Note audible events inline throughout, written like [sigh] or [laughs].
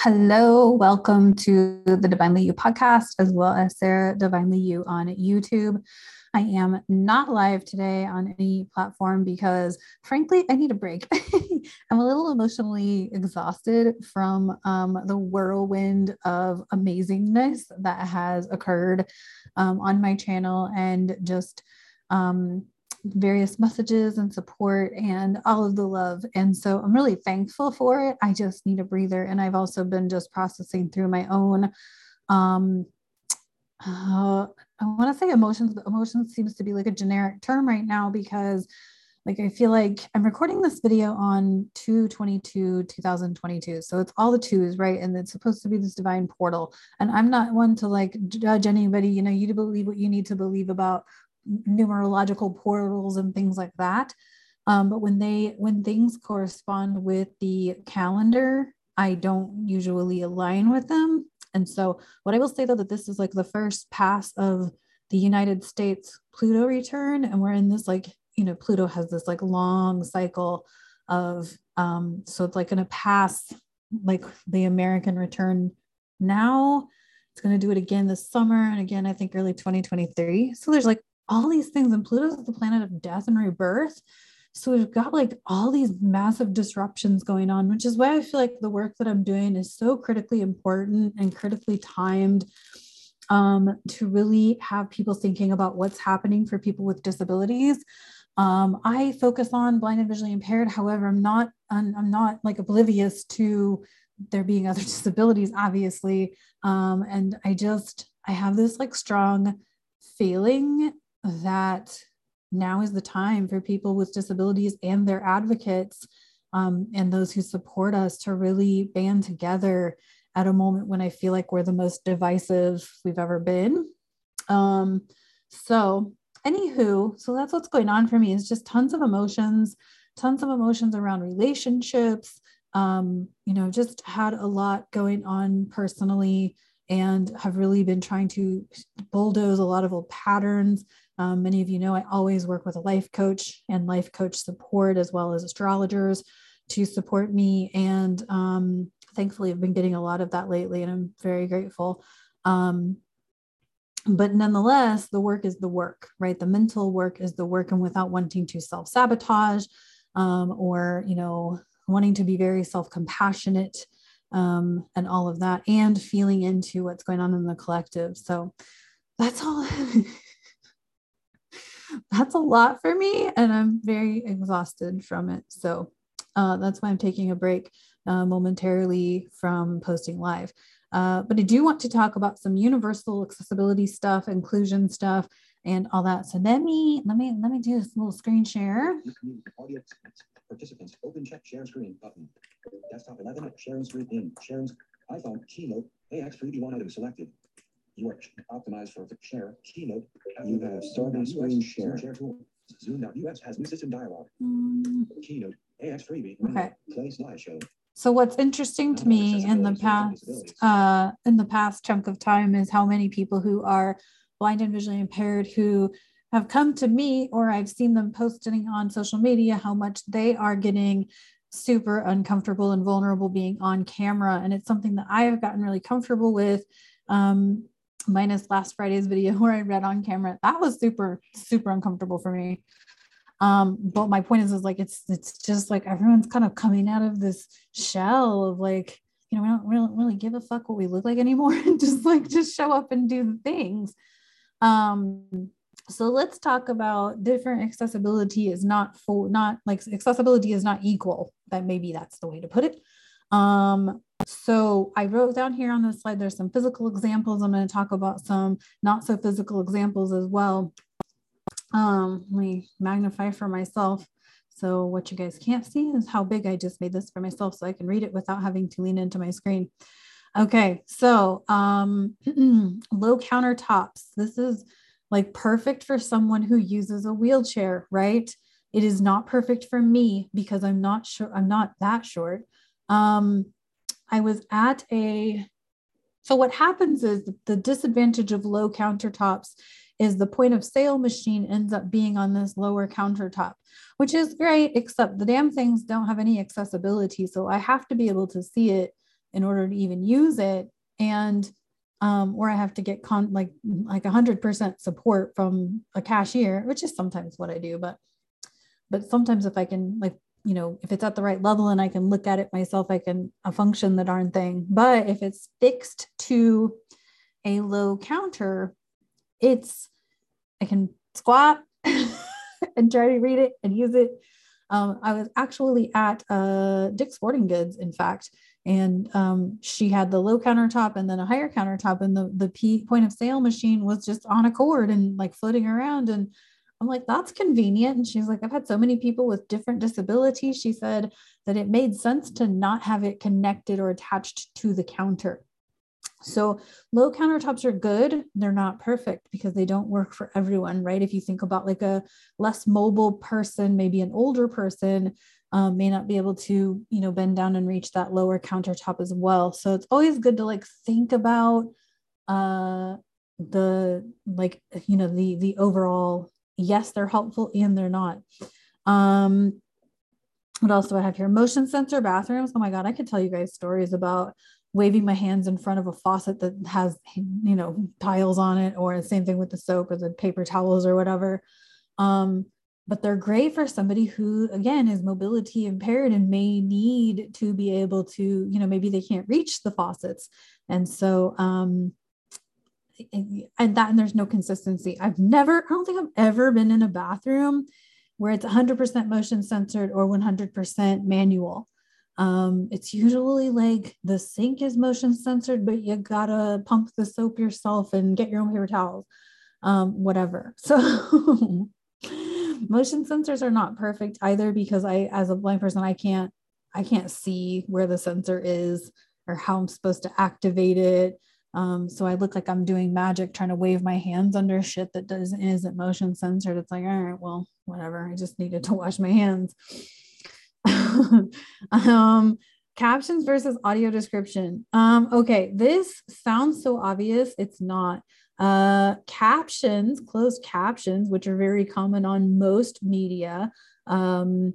Hello, welcome to the Divinely You podcast, as well as Sarah Divinely You on YouTube. I am not live today on any platform because, frankly, I need a break. [laughs] I'm a little emotionally exhausted from um, the whirlwind of amazingness that has occurred um, on my channel and just um, various messages and support and all of the love. And so I'm really thankful for it. I just need a breather. And I've also been just processing through my own um uh, I want to say emotions, but emotions seems to be like a generic term right now because like I feel like I'm recording this video on 222 2022 so it's all the twos right and it's supposed to be this divine portal and I'm not one to like judge anybody you know you to believe what you need to believe about numerological portals and things like that. Um, but when they when things correspond with the calendar, I don't usually align with them. And so, what I will say though that this is like the first pass of the United States Pluto return, and we're in this like you know Pluto has this like long cycle of um, so it's like going to pass like the American return now. It's going to do it again this summer and again I think early 2023. So there's like all these things, and Pluto's the planet of death and rebirth. So we've got like all these massive disruptions going on, which is why I feel like the work that I'm doing is so critically important and critically timed um, to really have people thinking about what's happening for people with disabilities. Um, I focus on blind and visually impaired. However, I'm not I'm, I'm not like oblivious to there being other [laughs] disabilities, obviously. Um, and I just I have this like strong feeling that now is the time for people with disabilities and their advocates um, and those who support us to really band together at a moment when I feel like we're the most divisive we've ever been. Um, so, anywho, so that's what's going on for me is just tons of emotions, tons of emotions around relationships. Um, you know, just had a lot going on personally and have really been trying to bulldoze a lot of old patterns um, many of you know I always work with a life coach and life coach support as well as astrologers to support me. And um, thankfully, I've been getting a lot of that lately, and I'm very grateful. Um, but nonetheless, the work is the work, right? The mental work is the work, and without wanting to self sabotage um, or, you know, wanting to be very self compassionate um, and all of that, and feeling into what's going on in the collective. So that's all. [laughs] that's a lot for me and i'm very exhausted from it. So uh, that's why i'm taking a break uh, momentarily from posting live. Uh, but i do want to talk about some universal accessibility stuff inclusion stuff and all that. So let me let me let me do this little screen share. Participants open check share screen button. Desktop 11 sharing screen in sharing iphone keynote ax 3d1 item selected you are optimized for share keynote. You have started screen share. share tool. Zoom.us has new system dialog. Mm. Keynote AX freebie. Okay. Play slideshow. So what's interesting to me in the past uh, in the past chunk of time is how many people who are blind and visually impaired who have come to me or I've seen them posting on social media how much they are getting super uncomfortable and vulnerable being on camera and it's something that I have gotten really comfortable with um, minus last Friday's video [laughs] where I read on camera. That was super, super uncomfortable for me. Um, but my point is, is like it's it's just like everyone's kind of coming out of this shell of like, you know, we don't really, really give a fuck what we look like anymore [laughs] and just like just show up and do the things. Um, so let's talk about different accessibility is not for not like accessibility is not equal. That maybe that's the way to put it. Um, so I wrote down here on this slide, there's some physical examples. I'm going to talk about some not so physical examples as well. Um, let me magnify for myself. So what you guys can't see is how big I just made this for myself so I can read it without having to lean into my screen. Okay, so um, [clears throat] low countertops. This is like perfect for someone who uses a wheelchair, right? It is not perfect for me because I'm not sure, I'm not that short. Um, I was at a, so what happens is the disadvantage of low countertops is the point of sale machine ends up being on this lower countertop, which is great, except the damn things don't have any accessibility. So I have to be able to see it in order to even use it. And um, or I have to get con like like hundred percent support from a cashier, which is sometimes what I do, but but sometimes if I can like you know if it's at the right level and I can look at it myself, I can uh, function the darn thing. But if it's fixed to a low counter, it's I can squat [laughs] and try to read it and use it. Um, I was actually at uh, Dick's Sporting Goods, in fact, and um, she had the low countertop and then a higher countertop and the the P point of sale machine was just on a cord and like floating around and I'm like that's convenient. And she's like I've had so many people with different disabilities. She said that it made sense to not have it connected or attached to the counter. So low countertops are good. They're not perfect because they don't work for everyone right? If you think about like a less mobile person maybe an older person um, may not be able to you know bend down and reach that lower countertop as well. So it's always good to like think about uh the like you know the the overall yes they're helpful and they're not. Um what else do i have here? Motion sensor bathrooms. Oh my god i could tell you guys stories about waving my hands in front of a faucet that has you know tiles on it or the same thing with the soap or the paper towels or whatever. Um but they're great for somebody who again is mobility impaired and may need to be able to you know maybe they can't reach the faucets. And so um and that and there's no consistency. I've never i don't think i've ever been in a bathroom where it's 100% motion censored or 100% manual. Um, it's usually like the sink is motion censored but you gotta pump the soap yourself and get your own paper towels. Um, whatever. [laughs] So motion sensors are not perfect either because I, as a blind person, I can't, I can't see where the sensor is or how I'm supposed to activate it. Um, so I look like I'm doing magic, trying to wave my hands under shit that doesn't isn't motion censored. It's like, all right, well, whatever. I just needed to wash my hands. [laughs] um, captions versus audio description. Um, okay, this sounds so obvious. It's not. Uh, captions, closed captions, which are very common on most media. Um,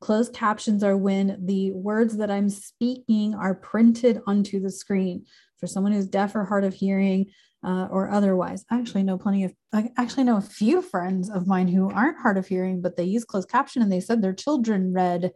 closed captions are when the words that I'm speaking are printed onto the screen. For someone who's deaf or hard of hearing, uh, or otherwise. I actually know plenty of, I actually know a few friends of mine who aren't hard of hearing, but they use closed caption and they said their children read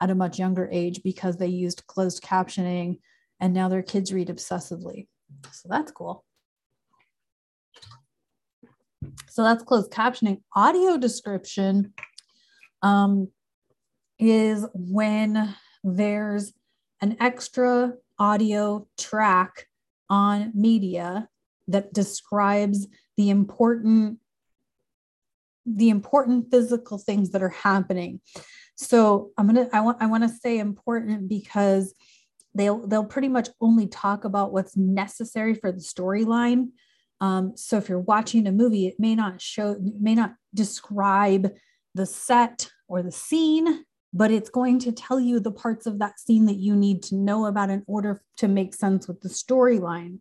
at a much younger age because they used closed captioning and now their kids read obsessively. So that's cool. So that's closed captioning. Audio description um, is when there's an extra audio track on media that describes the important the important physical things that are happening. So i'm gonna i want i want to say important because they'll they'll pretty much only talk about what's necessary for the storyline. Um, so if you're watching a movie, it may not show, may not describe the set or the scene, but it's going to tell you the parts of that scene that you need to know about in order to make sense with the storyline.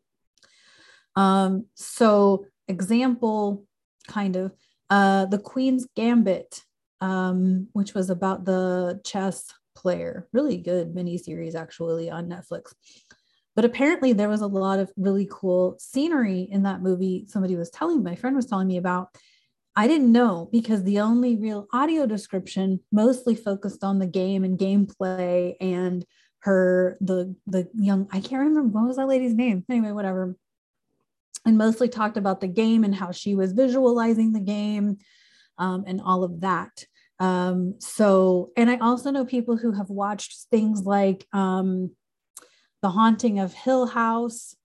Um, so example, kind of, uh, the Queen's Gambit, um, which was about the chess player, really good miniseries actually on Netflix. But apparently, there was a lot of really cool scenery in that movie. Somebody was telling my friend was telling me about. I didn't know because the only real audio description mostly focused on the game and gameplay and her the the young I can't remember what was that lady's name. Anyway, whatever. And mostly talked about the game and how she was visualizing the game um, and all of that. Um, so, and I also know people who have watched things like um, the Haunting of Hill House,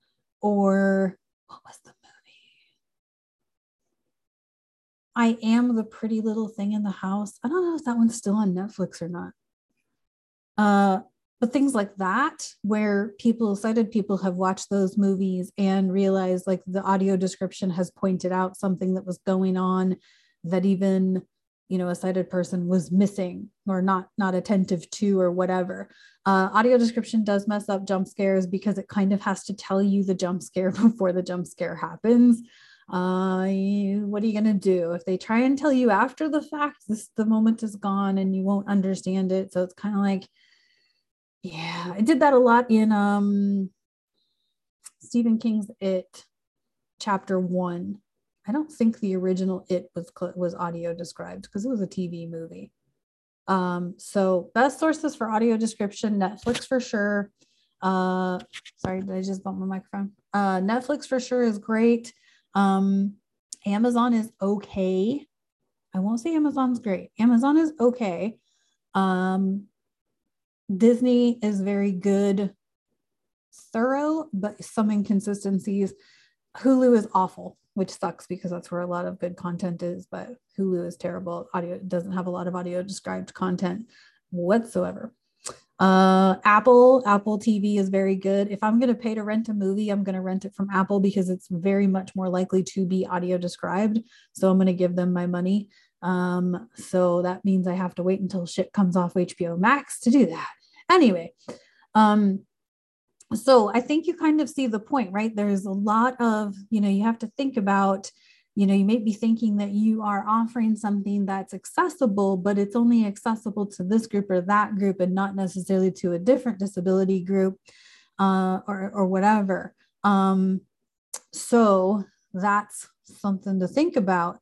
or what was the movie? I Am the Pretty Little Thing in the House. I don't know if that one's still on Netflix or not. Uh, but things like that, where people, sighted people, have watched those movies and realized like the audio description has pointed out something that was going on that even you know a sighted person was missing or not not attentive to or whatever uh, audio description does mess up jump scares because it kind of has to tell you the jump scare [laughs] before the jump scare happens uh, what are you going to do? If they try and tell you after the fact this the moment is gone and you won't understand it. So it's kind of like yeah i did that a lot in um stephen king's it chapter one. I don't think the original it was was audio described because it was a tv movie. Um so best sources for audio description netflix for sure. Uh sorry did i just bump my microphone? Uh netflix for sure is great um, Amazon is okay. I won't say Amazon's great. Amazon is okay. Um, Disney is very good, thorough, but some inconsistencies. Hulu is awful, which sucks because that's where a lot of good content is, but Hulu is terrible. Audio doesn't have a lot of audio described content whatsoever. Uh, Apple, Apple TV is very good. If I'm going to pay to rent a movie, I'm going to rent it from Apple because it's very much more likely to be audio described. So I'm going to give them my money. Um, so that means I have to wait until shit comes off HBO Max to do that. Anyway, um, so I think you kind of see the point, right? There's a lot of, you know, you have to think about you know you may be thinking that you are offering something that's accessible but it's only accessible to this group or that group and not necessarily to a different disability group uh, or, or whatever. Um, so that's something to think about.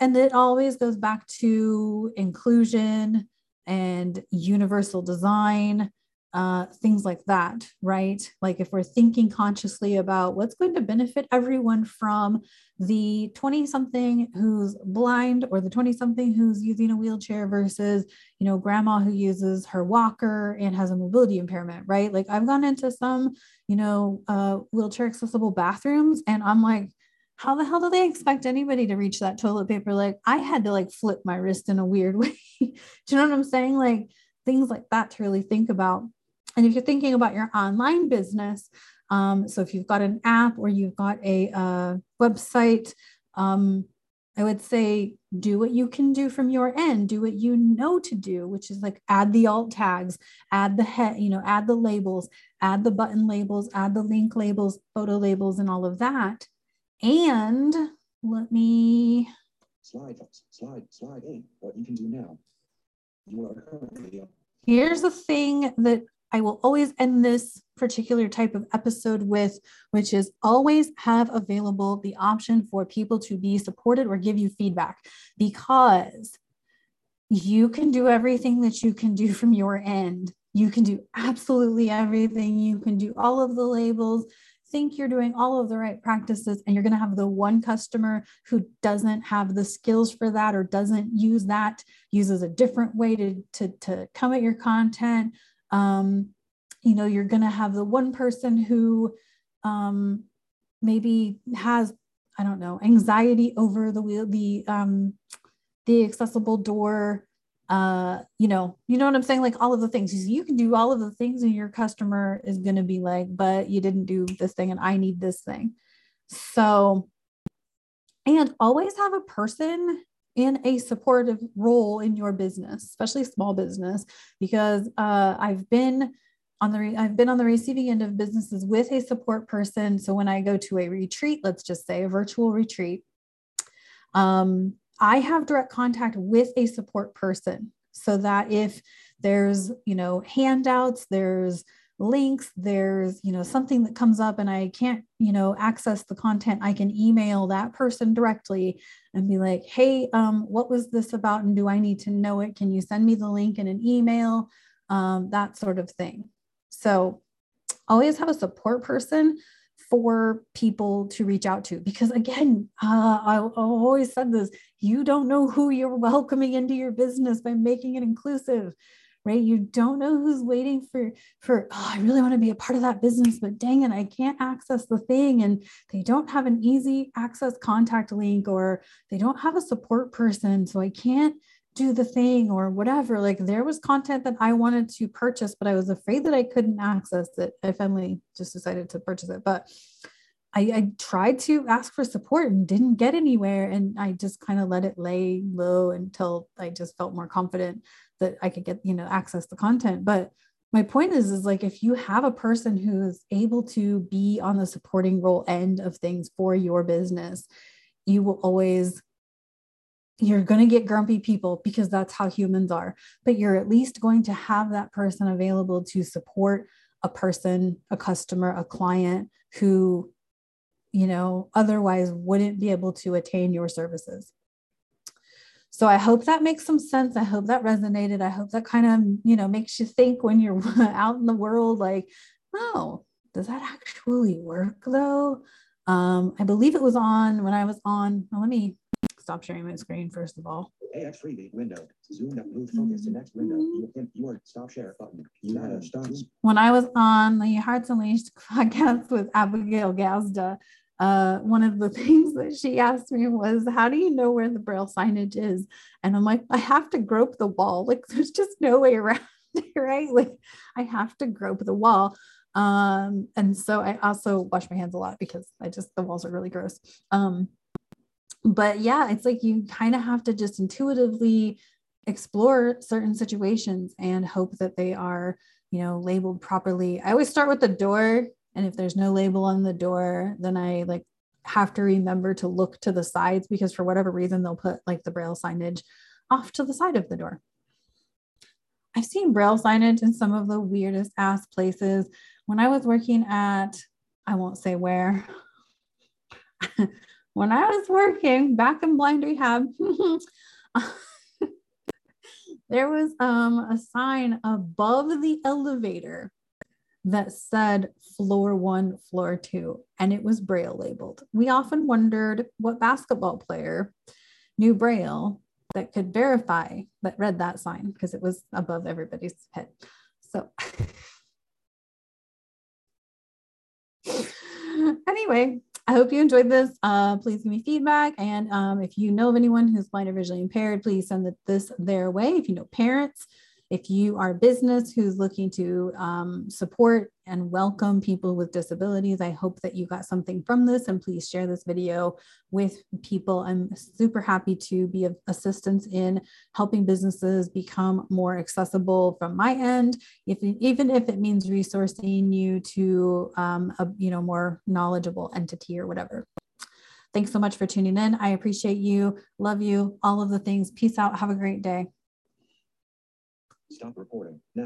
And it always goes back to inclusion and universal design uh, things like that, right? Like if we're thinking consciously about what's going to benefit everyone from the 20 something who's blind or the 20 something who's using a wheelchair versus, you know, grandma who uses her walker and has a mobility impairment, right? Like I've gone into some, you know, uh, wheelchair accessible bathrooms and I'm like, how the hell do they expect anybody to reach that toilet paper? Like I had to like flip my wrist in a weird [laughs] way. do you know what I'm saying? Like things like that to really think about and if you're thinking about your online business, um, so if you've got an app or you've got a uh, website, um, I would say do what you can do from your end, do what you know to do, which is like add the alt tags, add the head, you know, add the labels, add the button labels, add the link labels, photo labels, and all of that. And let me slide, slide, slide in. What you can do now. You are currently. Here's the thing that I will always end this particular type of episode with, which is always have available the option for people to be supported or give you feedback because you can do everything that you can do from your end. You can do absolutely everything. You can do all of the labels, think you're doing all of the right practices, and you're going to have the one customer who doesn't have the skills for that or doesn't use that, uses a different way to, to, to come at your content um, you know, you're going to have the one person who um, maybe has, I don't know, anxiety over the wheel, the um, the accessible door. Uh, you know, you know what I'm saying? Like all of the things you can do all of the things, and your customer is going to be like, but you didn't do this thing, and I need this thing. So, and always have a person in a supportive role in your business, especially small business, because uh, I've been on the re- I've been on the receiving end of businesses with a support person. So when I go to a retreat, let's just say a virtual retreat, um, I have direct contact with a support person, so that if there's you know handouts, there's links there's you know something that comes up and i can't you know access the content i can email that person directly and be like hey um, what was this about and do i need to know it? Can you send me the link in an email? Um, that sort of thing. So always have a support person for people to reach out to because again uh, I, i've always said this you don't know who you're welcoming into your business by making it inclusive right you don't know who's waiting for for oh, i really want to be a part of that business but dang it i can't access the thing and they don't have an easy access contact link or they don't have a support person so i can't do the thing or whatever like there was content that i wanted to purchase but i was afraid that i couldn't access it i finally just decided to purchase it but I, I, tried to ask for support and didn't get anywhere. And I just kind of let it lay low until I just felt more confident that I could get, you know, access the content. But my point is is like if you have a person who's able to be on the supporting role end of things for your business you will always you're going to get grumpy people because that's how humans are but you're at least going to have that person available to support a person a customer a client who you know otherwise wouldn't be able to attain your services so I hope that makes some sense. I hope that resonated. I hope that kind of, you know, makes you think when you're [laughs] out in the world, like, oh, does that actually work though? Um, I believe it was on when I was on. Well, let me stop sharing my screen first of all. AX3 window. Zoom up, move focus to next window. Your stop share button. You have stop. When I was on the Hearts Unleashed [laughs] podcast with Abigail Gazda, uh, one of the [laughs] things that she asked me was, How do you know where the braille signage is? And I'm like, I have to grope the wall. [laughs] Like, there's just no way around [laughs] it, right? Like, I have to grope the wall. Um, and so I also wash my hands a lot because I just, the walls are really gross. Um, but yeah, it's like you kind of have to just intuitively explore certain situations and hope that they are, you know, labeled properly. I always start with the door and if there's no label on the door, then I like have to remember to look to the sides because for whatever reason they'll put like the braille signage off to the side of the door. I've seen braille signage in some of the weirdest ass places. When I was working at, I won't say where, [laughs] when I was working back in blind rehab, [laughs] there was um, a sign above the elevator that said floor one, floor two, and it was Braille labeled. We often wondered what basketball player knew Braille that could verify that read that sign because it was above everybody's head. So, [laughs] anyway, I hope you enjoyed this. Uh, please give me feedback. And um, if you know of anyone who's blind or visually impaired, please send this their way. If you know parents, if you are a business who's looking to um, support and welcome people with disabilities, I hope that you got something from this and please share this video with people. I'm super happy to be of assistance in helping businesses become more accessible from my end, if, even if it means resourcing you to um, a you know more knowledgeable entity or whatever. Thanks so much for tuning in. I appreciate you. Love you. All of the things. Peace out. Have a great day. Stop recording now.